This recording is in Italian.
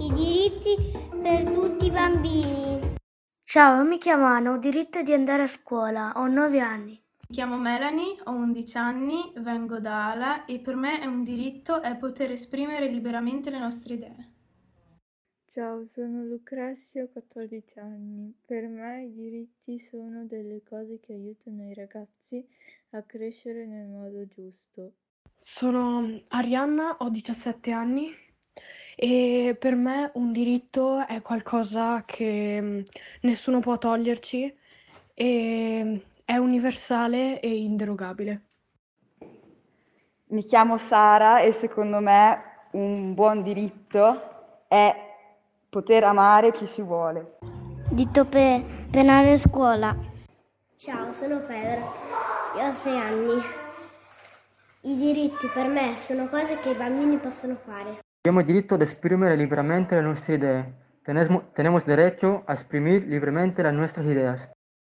I diritti per tutti i bambini. Ciao, mi chiamo Anna, ho diritto di andare a scuola, ho 9 anni. Mi chiamo Melanie, ho 11 anni, vengo da Ala e per me è un diritto è poter esprimere liberamente le nostre idee. Ciao, sono Lucrezia, ho 14 anni. Per me i diritti sono delle cose che aiutano i ragazzi a crescere nel modo giusto. Sono Arianna, ho 17 anni e per me un diritto è qualcosa che nessuno può toglierci e è universale e inderogabile. Mi chiamo Sara e secondo me un buon diritto è poter amare chi si vuole. Dito per, per andare a scuola. Ciao, sono Pedro, io ho 6 anni. I diritti per me sono cose che i bambini possono fare. Abbiamo diritto ad esprimere liberamente le nostre idee. Tenemos, tenemos derecho a exprimir libremente las nuestras ideas.